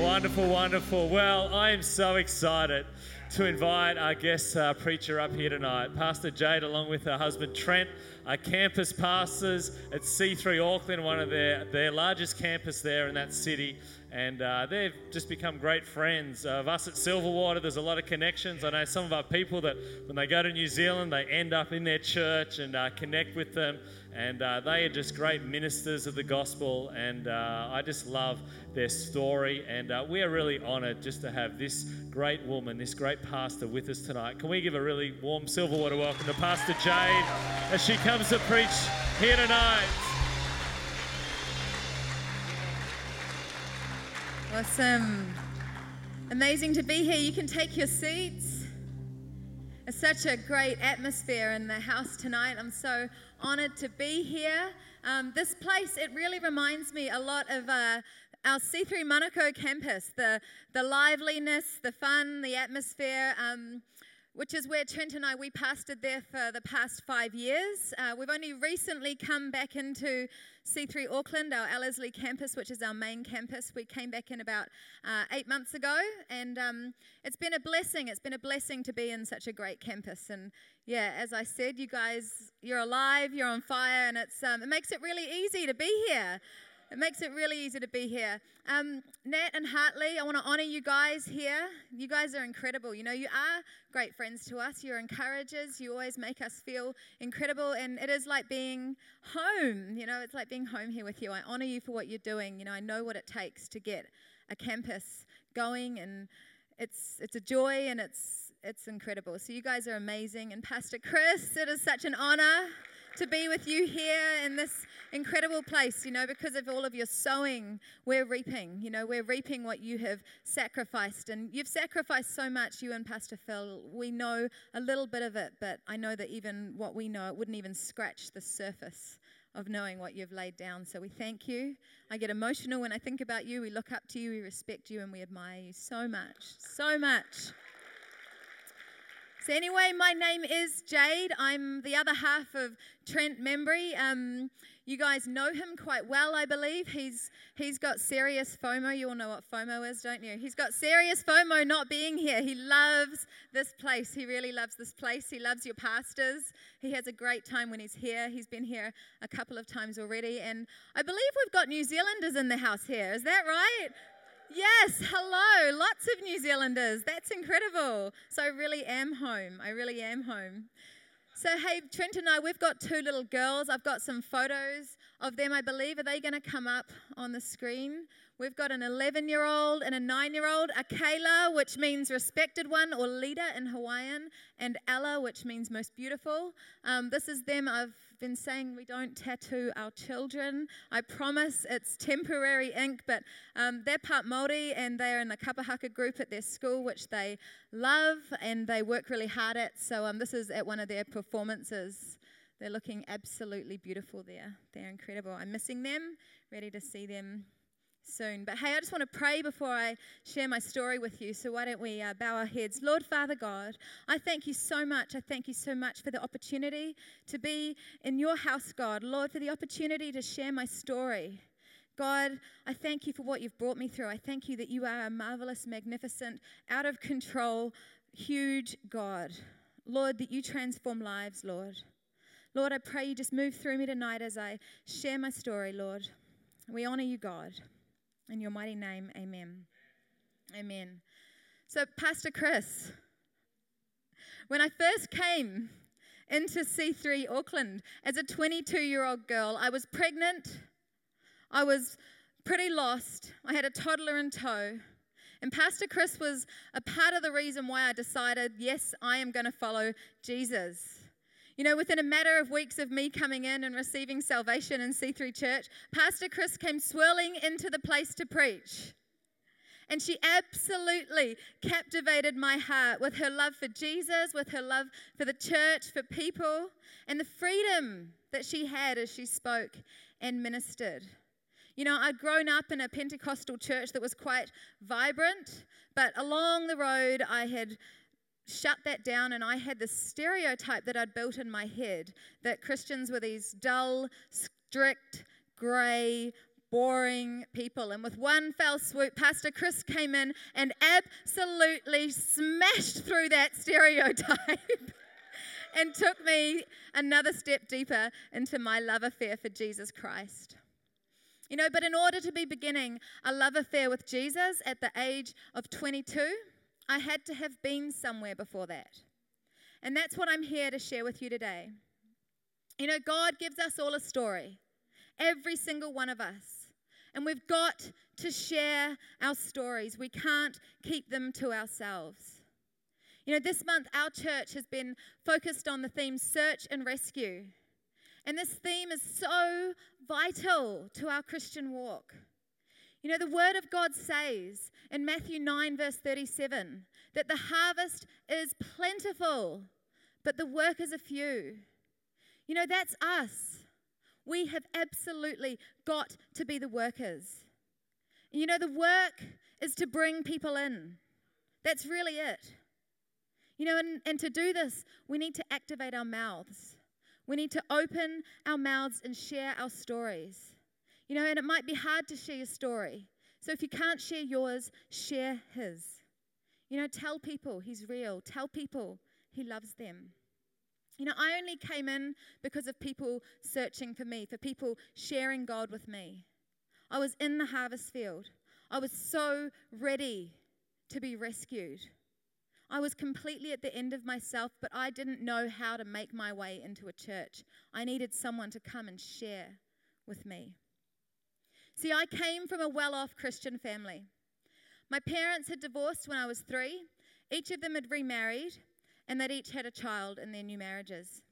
Wonderful, wonderful. Well, I am so excited to invite our guest uh, preacher up here tonight, Pastor Jade, along with her husband Trent, our campus pastors at C3 Auckland, one of their, their largest campus there in that city. And uh, they've just become great friends of us at Silverwater. There's a lot of connections. I know some of our people that when they go to New Zealand, they end up in their church and uh, connect with them. And uh, they are just great ministers of the gospel. And uh, I just love their story. And uh, we are really honored just to have this great woman, this great pastor with us tonight. Can we give a really warm Silverwater welcome to Pastor Jade as she comes to preach here tonight? Awesome. Amazing to be here. You can take your seats. It's such a great atmosphere in the house tonight. I'm so honored to be here. Um, this place, it really reminds me a lot of uh, our C3 Manukau campus the, the liveliness, the fun, the atmosphere. Um, which is where Trent and I, we pastored there for the past five years. Uh, we've only recently come back into C3 Auckland, our Ellerslie campus, which is our main campus. We came back in about uh, eight months ago, and um, it's been a blessing. It's been a blessing to be in such a great campus. And yeah, as I said, you guys, you're alive, you're on fire, and it's, um, it makes it really easy to be here. It makes it really easy to be here. Um, Nat and Hartley, I want to honor you guys here. You guys are incredible. You know, you are great friends to us. You're encouragers. You always make us feel incredible. And it is like being home. You know, it's like being home here with you. I honor you for what you're doing. You know, I know what it takes to get a campus going, and it's, it's a joy and it's, it's incredible. So you guys are amazing. And Pastor Chris, it is such an honor to be with you here in this incredible place, you know, because of all of your sowing, we're reaping. You know, we're reaping what you have sacrificed. And you've sacrificed so much, you and Pastor Phil. We know a little bit of it, but I know that even what we know, it wouldn't even scratch the surface of knowing what you've laid down. So we thank you. I get emotional when I think about you. We look up to you, we respect you, and we admire you so much. So much. So, anyway, my name is Jade. I'm the other half of Trent Membrey. Um, you guys know him quite well, I believe. He's, he's got serious FOMO. You all know what FOMO is, don't you? He's got serious FOMO not being here. He loves this place. He really loves this place. He loves your pastors. He has a great time when he's here. He's been here a couple of times already. And I believe we've got New Zealanders in the house here. Is that right? Yes, hello. Lots of New Zealanders. That's incredible. So I really am home. I really am home. So, hey, Trent and I, we've got two little girls. I've got some photos of them, I believe. Are they going to come up on the screen? We've got an 11 year old and a 9 year old, Akela, which means respected one or leader in Hawaiian, and Ella, which means most beautiful. Um, this is them. I've been saying we don't tattoo our children. I promise it's temporary ink, but um, they're part Māori and they're in the kapa haka group at their school, which they love and they work really hard at. So um, this is at one of their performances. They're looking absolutely beautiful there. They're incredible. I'm missing them, ready to see them soon. But hey, I just want to pray before I share my story with you. So why don't we uh, bow our heads? Lord Father God, I thank you so much. I thank you so much for the opportunity to be in your house, God. Lord, for the opportunity to share my story. God, I thank you for what you've brought me through. I thank you that you are a marvelous, magnificent, out of control, huge God. Lord, that you transform lives, Lord. Lord, I pray you just move through me tonight as I share my story, Lord. We honor you, God. In your mighty name, amen. Amen. So, Pastor Chris, when I first came into C3 Auckland as a 22 year old girl, I was pregnant. I was pretty lost. I had a toddler in tow. And Pastor Chris was a part of the reason why I decided, yes, I am going to follow Jesus. You know, within a matter of weeks of me coming in and receiving salvation in C3 Church, Pastor Chris came swirling into the place to preach. And she absolutely captivated my heart with her love for Jesus, with her love for the church, for people, and the freedom that she had as she spoke and ministered. You know, I'd grown up in a Pentecostal church that was quite vibrant, but along the road, I had shut that down, and I had this stereotype that I'd built in my head that Christians were these dull, strict, grey, boring people. And with one fell swoop, Pastor Chris came in and absolutely smashed through that stereotype. and took me another step deeper into my love affair for Jesus Christ. You know, but in order to be beginning a love affair with Jesus at the age of 22, I had to have been somewhere before that. And that's what I'm here to share with you today. You know, God gives us all a story, every single one of us. And we've got to share our stories. We can't keep them to ourselves. You know, this month our church has been focused on the theme search and rescue. And this theme is so vital to our Christian walk. You know, the Word of God says in Matthew 9, verse 37, that the harvest is plentiful, but the workers are few. You know, that's us. We have absolutely got to be the workers. You know, the work is to bring people in. That's really it. You know, and, and to do this, we need to activate our mouths. We need to open our mouths and share our stories. You know, and it might be hard to share your story. So if you can't share yours, share his. You know, tell people he's real. Tell people he loves them. You know, I only came in because of people searching for me, for people sharing God with me. I was in the harvest field. I was so ready to be rescued. I was completely at the end of myself, but I didn't know how to make my way into a church. I needed someone to come and share with me. See, I came from a well off Christian family. My parents had divorced when I was three, each of them had remarried, and they'd each had a child in their new marriages.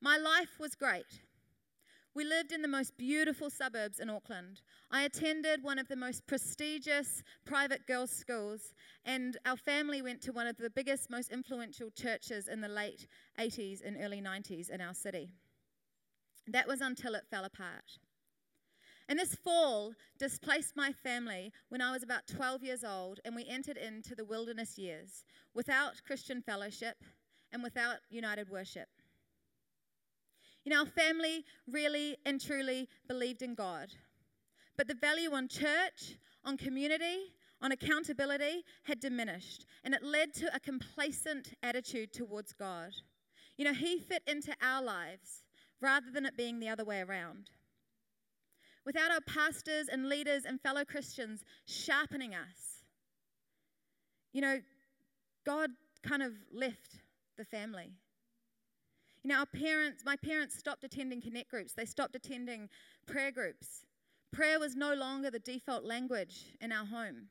My life was great. We lived in the most beautiful suburbs in Auckland. I attended one of the most prestigious private girls' schools, and our family went to one of the biggest, most influential churches in the late 80s and early 90s in our city. That was until it fell apart. And this fall displaced my family when I was about 12 years old, and we entered into the wilderness years without Christian fellowship and without united worship. You know, our family really and truly believed in God. But the value on church, on community, on accountability had diminished, and it led to a complacent attitude towards God. You know, He fit into our lives rather than it being the other way around. Without our pastors and leaders and fellow Christians sharpening us, you know, God kind of left the family. You know, our parents, my parents stopped attending connect groups, they stopped attending prayer groups. Prayer was no longer the default language in our home.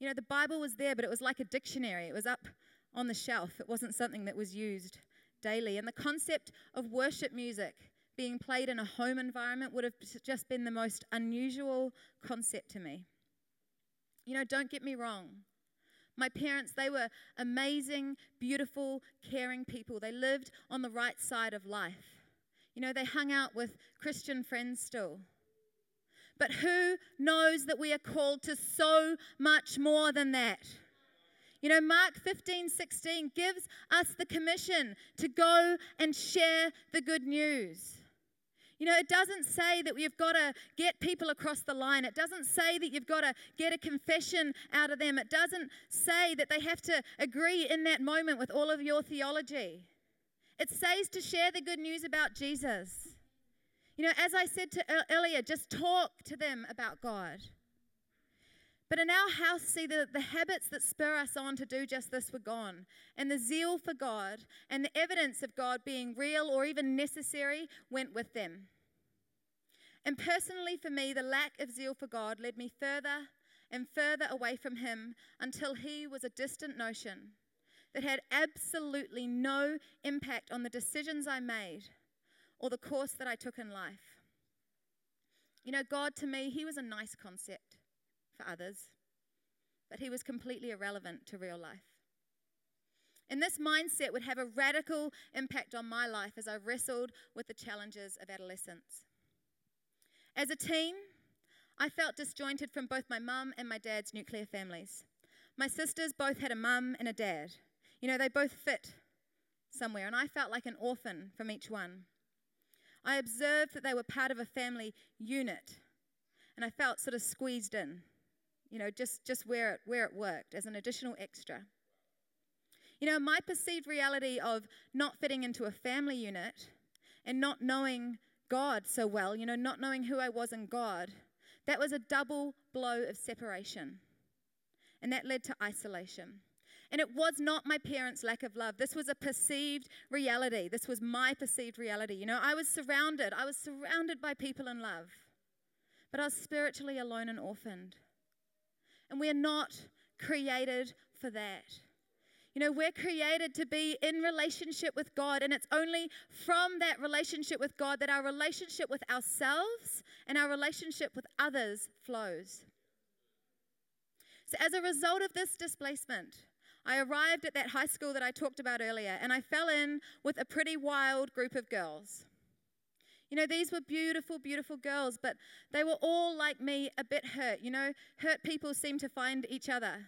You know, the Bible was there, but it was like a dictionary, it was up on the shelf, it wasn't something that was used daily. And the concept of worship music being played in a home environment would have just been the most unusual concept to me. You know, don't get me wrong. My parents, they were amazing, beautiful, caring people. They lived on the right side of life. You know, they hung out with Christian friends still. But who knows that we are called to so much more than that? You know, Mark 15, 16 gives us the commission to go and share the good news. You know, it doesn't say that we've got to get people across the line. It doesn't say that you've got to get a confession out of them. It doesn't say that they have to agree in that moment with all of your theology. It says to share the good news about Jesus. You know, as I said to uh, earlier, just talk to them about God. But in our house, see, the, the habits that spur us on to do just this were gone. And the zeal for God and the evidence of God being real or even necessary went with them. And personally, for me, the lack of zeal for God led me further and further away from Him until He was a distant notion that had absolutely no impact on the decisions I made or the course that I took in life. You know, God to me, He was a nice concept for others, but He was completely irrelevant to real life. And this mindset would have a radical impact on my life as I wrestled with the challenges of adolescence. As a teen, I felt disjointed from both my mum and my dad's nuclear families. My sisters both had a mum and a dad. You know, they both fit somewhere, and I felt like an orphan from each one. I observed that they were part of a family unit, and I felt sort of squeezed in, you know, just, just where, it, where it worked as an additional extra. You know, my perceived reality of not fitting into a family unit and not knowing God so well, you know, not knowing who I was in God, that was a double blow of separation. And that led to isolation. And it was not my parents' lack of love. This was a perceived reality. This was my perceived reality. You know, I was surrounded. I was surrounded by people in love. But I was spiritually alone and orphaned. And we are not created for that. You know, we're created to be in relationship with God, and it's only from that relationship with God that our relationship with ourselves and our relationship with others flows. So, as a result of this displacement, I arrived at that high school that I talked about earlier, and I fell in with a pretty wild group of girls. You know, these were beautiful, beautiful girls, but they were all like me, a bit hurt. You know, hurt people seem to find each other.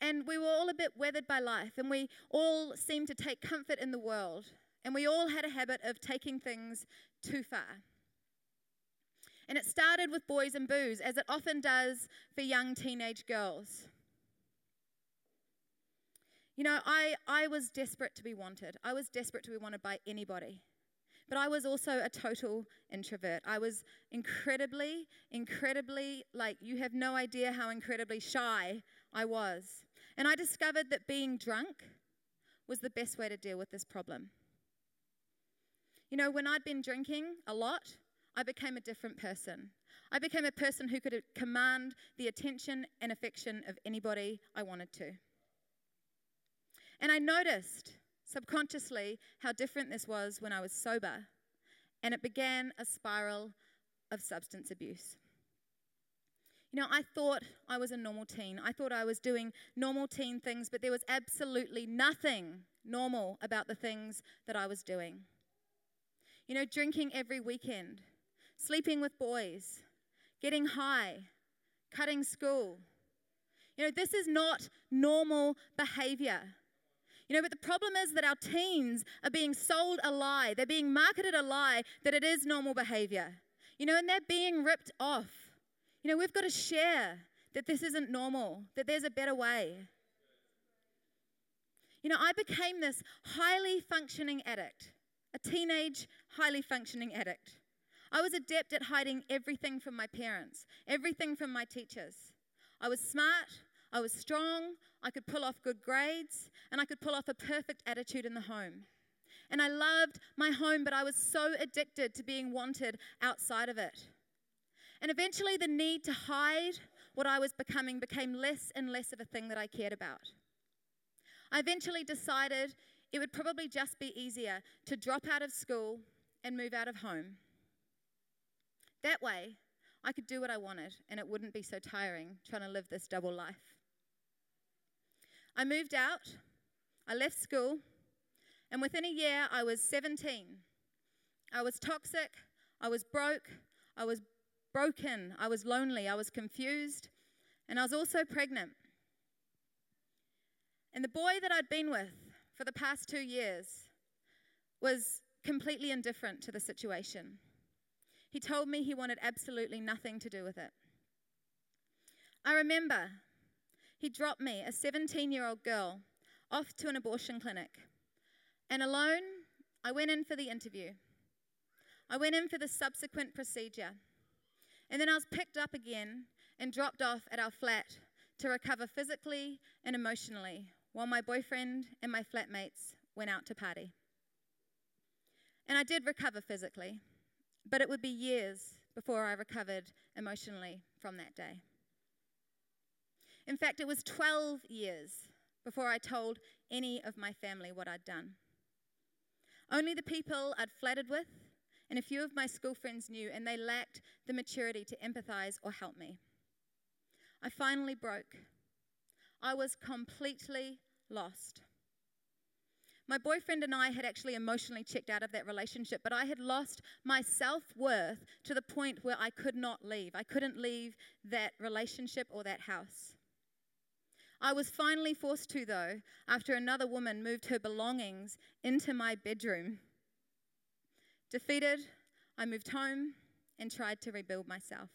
And we were all a bit weathered by life, and we all seemed to take comfort in the world. And we all had a habit of taking things too far. And it started with boys and booze, as it often does for young teenage girls. You know, I, I was desperate to be wanted. I was desperate to be wanted by anybody. But I was also a total introvert. I was incredibly, incredibly, like, you have no idea how incredibly shy I was. And I discovered that being drunk was the best way to deal with this problem. You know, when I'd been drinking a lot, I became a different person. I became a person who could command the attention and affection of anybody I wanted to. And I noticed subconsciously how different this was when I was sober. And it began a spiral of substance abuse. You know, I thought I was a normal teen. I thought I was doing normal teen things, but there was absolutely nothing normal about the things that I was doing. You know, drinking every weekend, sleeping with boys, getting high, cutting school. You know, this is not normal behavior. You know, but the problem is that our teens are being sold a lie. They're being marketed a lie that it is normal behavior. You know, and they're being ripped off. You know, we've got to share that this isn't normal, that there's a better way. You know, I became this highly functioning addict, a teenage, highly functioning addict. I was adept at hiding everything from my parents, everything from my teachers. I was smart, I was strong, I could pull off good grades, and I could pull off a perfect attitude in the home. And I loved my home, but I was so addicted to being wanted outside of it. And eventually, the need to hide what I was becoming became less and less of a thing that I cared about. I eventually decided it would probably just be easier to drop out of school and move out of home. That way, I could do what I wanted, and it wouldn't be so tiring trying to live this double life. I moved out, I left school, and within a year I was 17. I was toxic, I was broke, I was broken, I was lonely, I was confused, and I was also pregnant. And the boy that I'd been with for the past two years was completely indifferent to the situation. He told me he wanted absolutely nothing to do with it. I remember he dropped me, a 17 year old girl, off to an abortion clinic. And alone, I went in for the interview. I went in for the subsequent procedure. And then I was picked up again and dropped off at our flat to recover physically and emotionally while my boyfriend and my flatmates went out to party. And I did recover physically, but it would be years before I recovered emotionally from that day. In fact, it was 12 years before I told any of my family what I'd done. Only the people I'd flattered with and a few of my school friends knew, and they lacked the maturity to empathize or help me. I finally broke. I was completely lost. My boyfriend and I had actually emotionally checked out of that relationship, but I had lost my self worth to the point where I could not leave. I couldn't leave that relationship or that house. I was finally forced to, though, after another woman moved her belongings into my bedroom. Defeated, I moved home and tried to rebuild myself.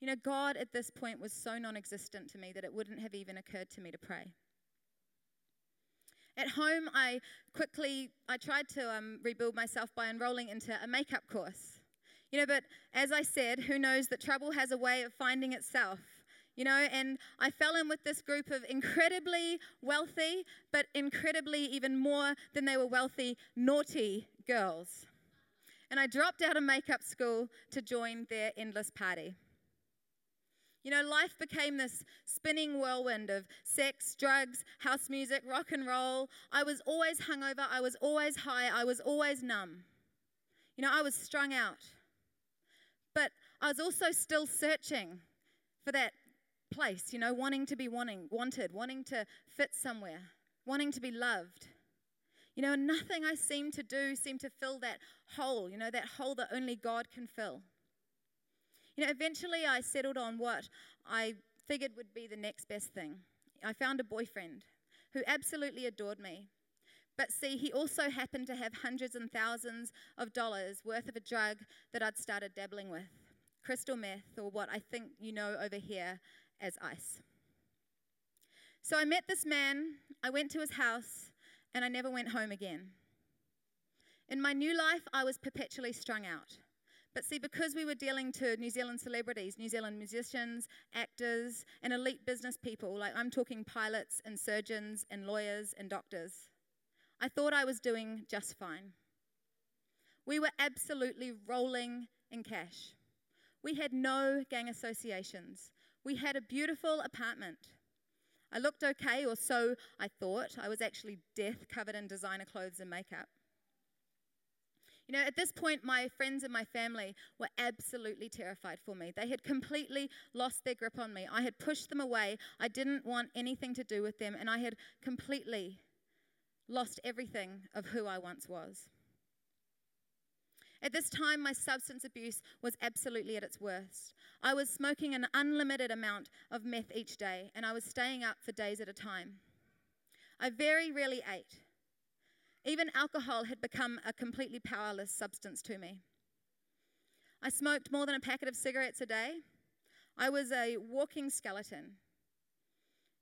You know, God at this point was so non existent to me that it wouldn't have even occurred to me to pray. At home, I quickly I tried to um, rebuild myself by enrolling into a makeup course. You know, but as I said, who knows that trouble has a way of finding itself. You know, and I fell in with this group of incredibly wealthy, but incredibly even more than they were wealthy, naughty girls. And I dropped out of makeup school to join their endless party. You know, life became this spinning whirlwind of sex, drugs, house music, rock and roll. I was always hungover. I was always high. I was always numb. You know, I was strung out. But I was also still searching for that place, you know, wanting to be wanting, wanted, wanting to fit somewhere, wanting to be loved. You know, nothing I seemed to do seemed to fill that hole, you know, that hole that only God can fill. You know, eventually I settled on what I figured would be the next best thing. I found a boyfriend who absolutely adored me. But see, he also happened to have hundreds and thousands of dollars worth of a drug that I'd started dabbling with crystal meth, or what I think you know over here as ice. So I met this man, I went to his house, and I never went home again. In my new life, I was perpetually strung out. But see, because we were dealing to New Zealand celebrities, New Zealand musicians, actors, and elite business people, like I'm talking pilots and surgeons and lawyers and doctors, I thought I was doing just fine. We were absolutely rolling in cash. We had no gang associations. We had a beautiful apartment. I looked okay, or so I thought. I was actually death covered in designer clothes and makeup. You know, at this point, my friends and my family were absolutely terrified for me. They had completely lost their grip on me. I had pushed them away. I didn't want anything to do with them, and I had completely lost everything of who I once was. At this time, my substance abuse was absolutely at its worst. I was smoking an unlimited amount of meth each day, and I was staying up for days at a time. I very rarely ate. Even alcohol had become a completely powerless substance to me. I smoked more than a packet of cigarettes a day. I was a walking skeleton.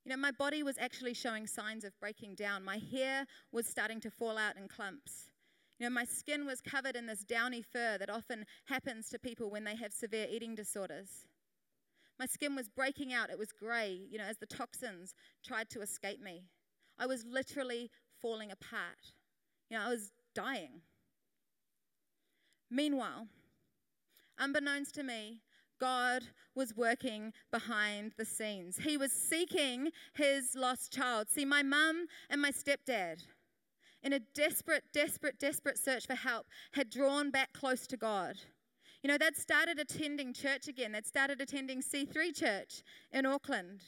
You know, my body was actually showing signs of breaking down. My hair was starting to fall out in clumps. You know, my skin was covered in this downy fur that often happens to people when they have severe eating disorders. My skin was breaking out. It was grey, you know, as the toxins tried to escape me. I was literally falling apart. You know, I was dying. Meanwhile, unbeknownst to me, God was working behind the scenes. He was seeking his lost child. See, my mum and my stepdad, in a desperate, desperate, desperate search for help, had drawn back close to God. You know, they'd started attending church again. They'd started attending C3 Church in Auckland.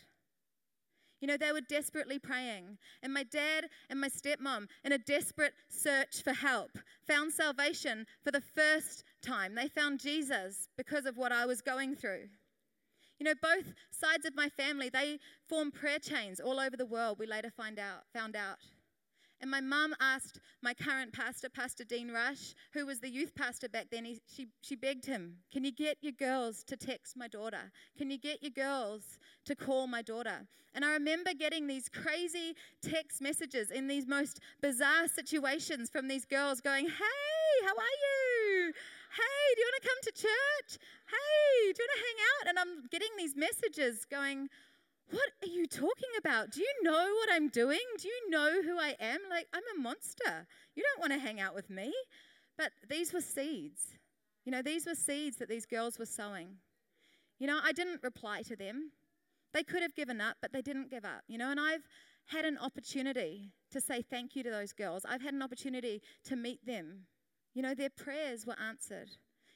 You know, they were desperately praying. And my dad and my stepmom, in a desperate search for help, found salvation for the first time. They found Jesus because of what I was going through. You know, both sides of my family, they form prayer chains all over the world, we later find out, found out. And my mum asked my current pastor, Pastor Dean Rush, who was the youth pastor back then, he, she, she begged him, Can you get your girls to text my daughter? Can you get your girls to call my daughter? And I remember getting these crazy text messages in these most bizarre situations from these girls going, Hey, how are you? Hey, do you want to come to church? Hey, do you want to hang out? And I'm getting these messages going, what are you talking about? Do you know what I'm doing? Do you know who I am? Like, I'm a monster. You don't want to hang out with me. But these were seeds. You know, these were seeds that these girls were sowing. You know, I didn't reply to them. They could have given up, but they didn't give up. You know, and I've had an opportunity to say thank you to those girls. I've had an opportunity to meet them. You know, their prayers were answered.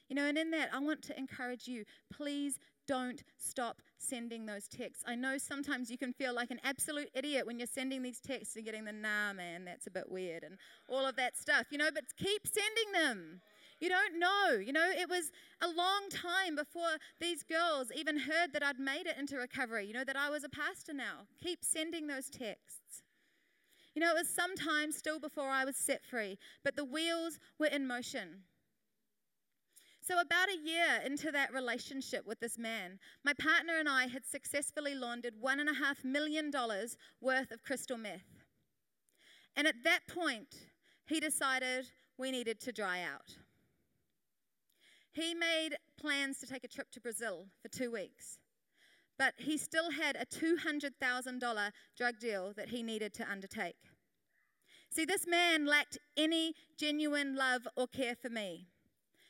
You know, and in that, I want to encourage you please don't stop sending those texts. I know sometimes you can feel like an absolute idiot when you're sending these texts and getting the nah, man, that's a bit weird, and all of that stuff, you know, but keep sending them. You don't know. You know, it was a long time before these girls even heard that I'd made it into recovery, you know, that I was a pastor now. Keep sending those texts. You know, it was some time still before I was set free, but the wheels were in motion. So, about a year into that relationship with this man, my partner and I had successfully laundered $1.5 million worth of crystal meth. And at that point, he decided we needed to dry out. He made plans to take a trip to Brazil for two weeks, but he still had a $200,000 drug deal that he needed to undertake. See, this man lacked any genuine love or care for me.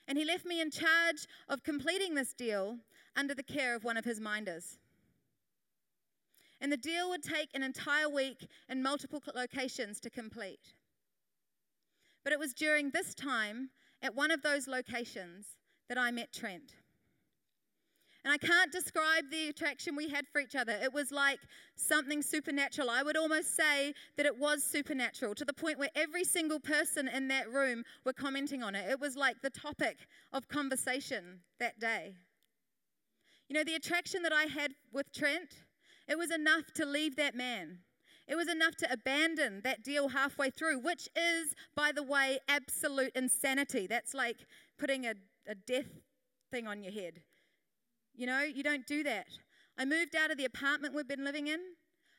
And he left me in charge of completing this deal under the care of one of his minders. And the deal would take an entire week in multiple locations to complete. But it was during this time, at one of those locations, that I met Trent. And I can't describe the attraction we had for each other. It was like something supernatural. I would almost say that it was supernatural to the point where every single person in that room were commenting on it. It was like the topic of conversation that day. You know, the attraction that I had with Trent, it was enough to leave that man. It was enough to abandon that deal halfway through, which is, by the way, absolute insanity. That's like putting a, a death thing on your head. You know, you don't do that. I moved out of the apartment we've been living in.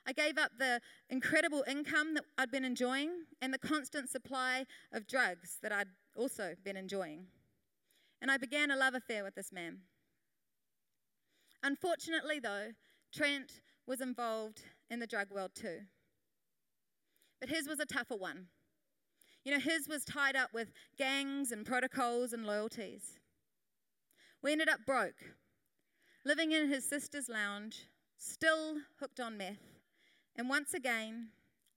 I gave up the incredible income that I'd been enjoying and the constant supply of drugs that I'd also been enjoying. And I began a love affair with this man. Unfortunately, though, Trent was involved in the drug world too. But his was a tougher one. You know, his was tied up with gangs and protocols and loyalties. We ended up broke living in his sister's lounge, still hooked on meth. And once again,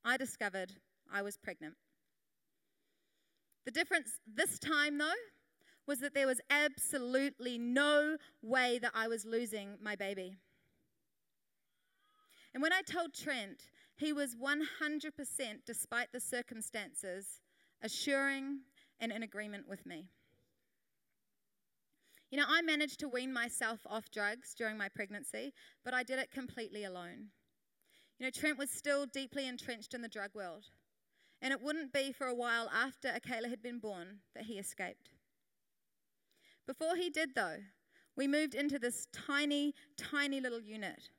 I discovered I was pregnant. The difference this time, though, was that there was absolutely no way that I was losing my baby. And when I told Trent, he was 100%, despite the circumstances, assuring and in agreement with me. You know, I managed to wean myself off drugs during my pregnancy, but I did it completely alone. You know, Trent was still deeply entrenched in the drug world, and it wouldn't be for a while after Akela had been born that he escaped. Before he did, though, we moved into this tiny, tiny little unit.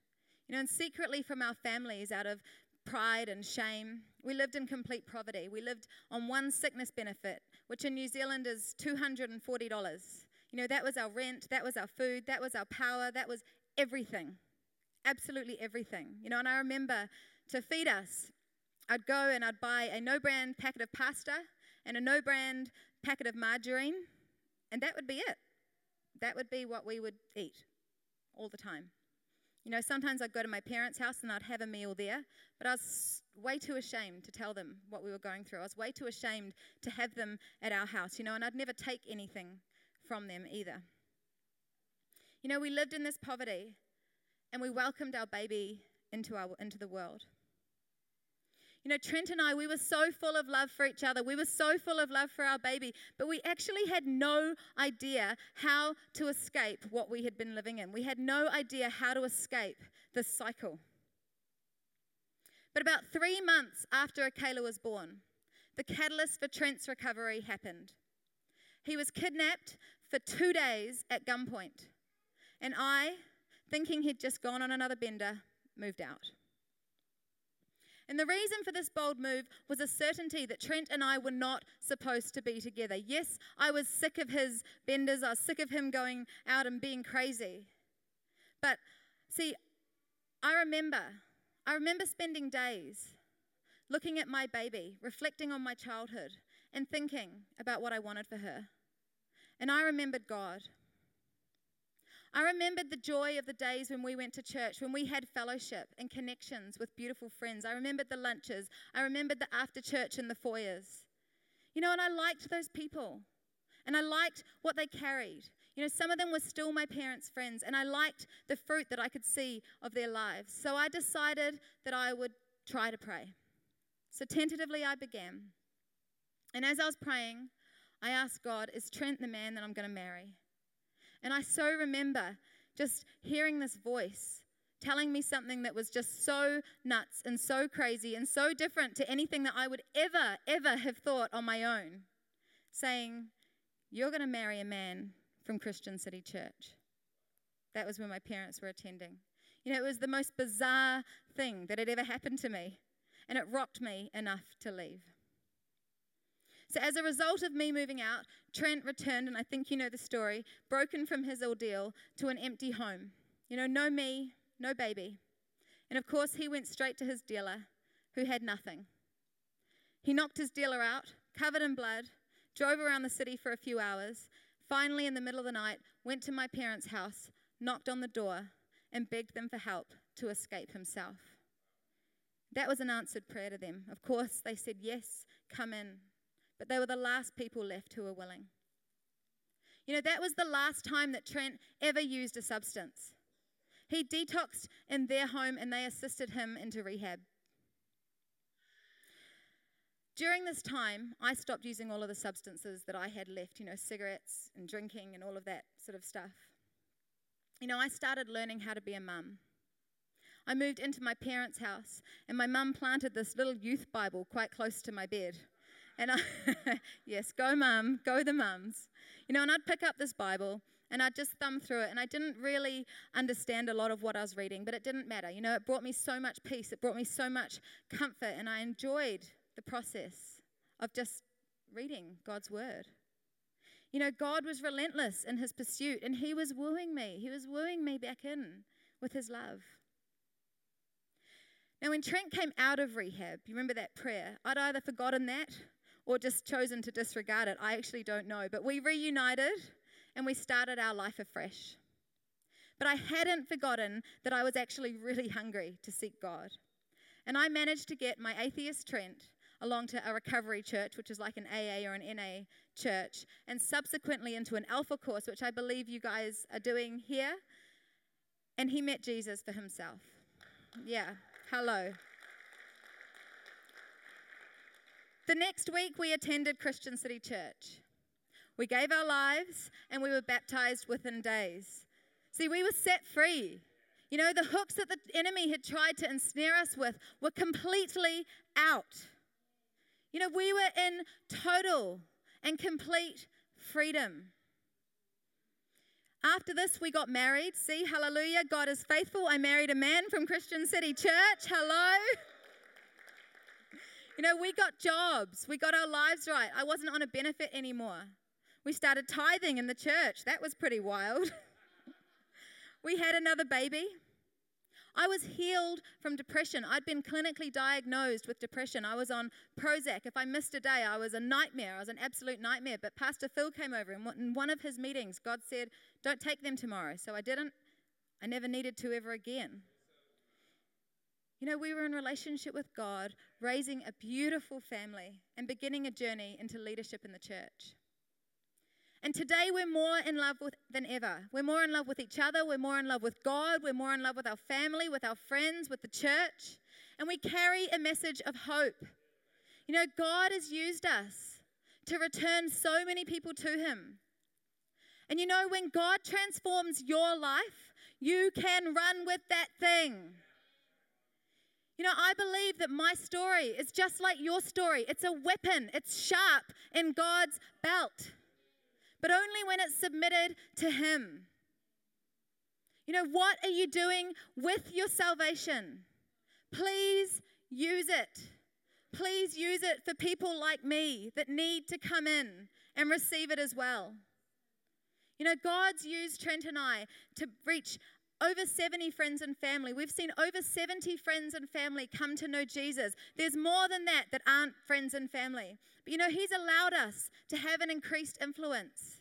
You know, and secretly from our families, out of pride and shame, we lived in complete poverty. We lived on one sickness benefit, which in New Zealand is $240. You know, that was our rent, that was our food, that was our power, that was everything. Absolutely everything. You know, and I remember to feed us, I'd go and I'd buy a no brand packet of pasta and a no brand packet of margarine, and that would be it. That would be what we would eat all the time. You know, sometimes I'd go to my parents' house and I'd have a meal there, but I was way too ashamed to tell them what we were going through. I was way too ashamed to have them at our house, you know, and I'd never take anything from them either. You know, we lived in this poverty and we welcomed our baby into, our, into the world. You know, Trent and I, we were so full of love for each other. We were so full of love for our baby, but we actually had no idea how to escape what we had been living in. We had no idea how to escape this cycle. But about three months after Akela was born, the catalyst for Trent's recovery happened. He was kidnapped for two days at gunpoint. And I, thinking he'd just gone on another bender, moved out. And the reason for this bold move was a certainty that Trent and I were not supposed to be together. Yes, I was sick of his benders, I was sick of him going out and being crazy. But see, I remember, I remember spending days looking at my baby, reflecting on my childhood, and thinking about what I wanted for her. And I remembered God. I remembered the joy of the days when we went to church, when we had fellowship and connections with beautiful friends. I remembered the lunches. I remembered the after church and the foyers. You know, and I liked those people. And I liked what they carried. You know, some of them were still my parents' friends, and I liked the fruit that I could see of their lives. So I decided that I would try to pray. So tentatively, I began. And as I was praying, I asked God, Is Trent the man that I'm going to marry? And I so remember just hearing this voice telling me something that was just so nuts and so crazy and so different to anything that I would ever, ever have thought on my own. Saying, You're going to marry a man from Christian City Church. That was where my parents were attending. You know, it was the most bizarre thing that had ever happened to me, and it rocked me enough to leave. So, as a result of me moving out, Trent returned, and I think you know the story, broken from his ordeal to an empty home. You know, no me, no baby. And of course, he went straight to his dealer, who had nothing. He knocked his dealer out, covered in blood, drove around the city for a few hours, finally, in the middle of the night, went to my parents' house, knocked on the door, and begged them for help to escape himself. That was an answered prayer to them. Of course, they said, Yes, come in. But they were the last people left who were willing. You know, that was the last time that Trent ever used a substance. He detoxed in their home and they assisted him into rehab. During this time, I stopped using all of the substances that I had left, you know, cigarettes and drinking and all of that sort of stuff. You know, I started learning how to be a mum. I moved into my parents' house, and my mum planted this little youth Bible quite close to my bed. And I, yes, go mum, go the mums. You know, and I'd pick up this Bible and I'd just thumb through it, and I didn't really understand a lot of what I was reading, but it didn't matter. You know, it brought me so much peace, it brought me so much comfort, and I enjoyed the process of just reading God's Word. You know, God was relentless in his pursuit, and he was wooing me. He was wooing me back in with his love. Now, when Trent came out of rehab, you remember that prayer? I'd either forgotten that or just chosen to disregard it. I actually don't know. But we reunited and we started our life afresh. But I hadn't forgotten that I was actually really hungry to seek God. And I managed to get my atheist Trent along to a recovery church, which is like an AA or an NA church, and subsequently into an Alpha course, which I believe you guys are doing here. And he met Jesus for himself. Yeah, hello. The next week, we attended Christian City Church. We gave our lives and we were baptized within days. See, we were set free. You know, the hooks that the enemy had tried to ensnare us with were completely out. You know, we were in total and complete freedom. After this, we got married. See, hallelujah, God is faithful. I married a man from Christian City Church. Hello. You know, we got jobs, we got our lives right. I wasn't on a benefit anymore. We started tithing in the church. That was pretty wild. we had another baby. I was healed from depression. I'd been clinically diagnosed with depression. I was on Prozac. If I missed a day, I was a nightmare. I was an absolute nightmare. But Pastor Phil came over, and in one of his meetings, God said, Don't take them tomorrow. So I didn't. I never needed to ever again. You know, we were in relationship with God, raising a beautiful family and beginning a journey into leadership in the church. And today we're more in love with than ever. We're more in love with each other, we're more in love with God, we're more in love with our family, with our friends, with the church, and we carry a message of hope. You know, God has used us to return so many people to him. And you know, when God transforms your life, you can run with that thing. You know, I believe that my story is just like your story. It's a weapon, it's sharp in God's belt, but only when it's submitted to Him. You know, what are you doing with your salvation? Please use it. Please use it for people like me that need to come in and receive it as well. You know, God's used Trent and I to reach over 70 friends and family. We've seen over 70 friends and family come to know Jesus. There's more than that that aren't friends and family. But you know, He's allowed us to have an increased influence.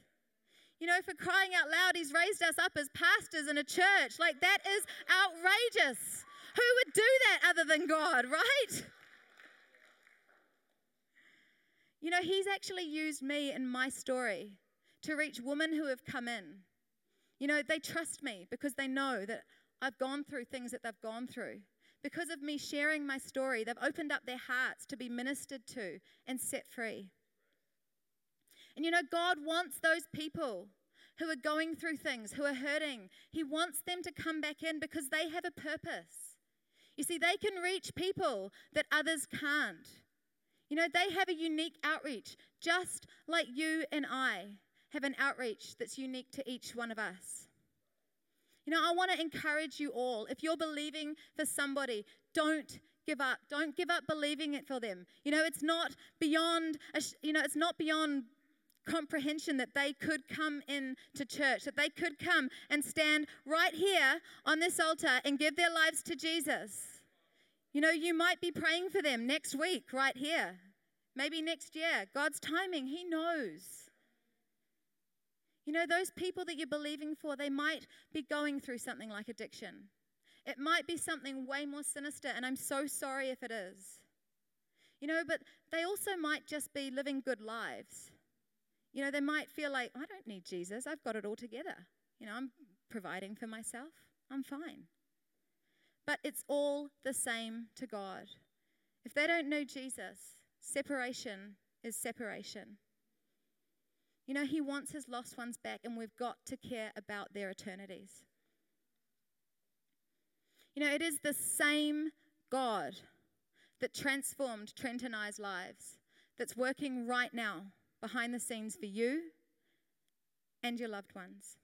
You know, for crying out loud, He's raised us up as pastors in a church. Like, that is outrageous. Who would do that other than God, right? You know, He's actually used me in my story to reach women who have come in you know, they trust me because they know that I've gone through things that they've gone through. Because of me sharing my story, they've opened up their hearts to be ministered to and set free. And you know, God wants those people who are going through things, who are hurting. He wants them to come back in because they have a purpose. You see, they can reach people that others can't. You know, they have a unique outreach, just like you and I. have an outreach that's unique to each one of us. You know, I want to encourage you all. If you're believing for somebody, don't give up. Don't give up believing it for them. You know, it's not beyond, you know, it's not beyond comprehension that they could come in to church, that they could come and stand right here on this altar and give their lives to Jesus. You know, you might be praying for them next week, right here. Maybe next year. God's timing, He knows. You know, those people that you're believing for, they might be going through something like addiction. It might be something way more sinister, and I'm so sorry if it is. You know, but they also might just be living good lives. You know, they might feel like, I don't need Jesus, I've got it all together. You know, I'm providing for myself, I'm fine. But it's all the same to God. If they don't know Jesus, separation is separation. You know, He wants His lost ones back, and we've got to care about their eternities. You know, it is the same God that transformed Trent and I's lives that's working right now behind the scenes for you and your loved ones.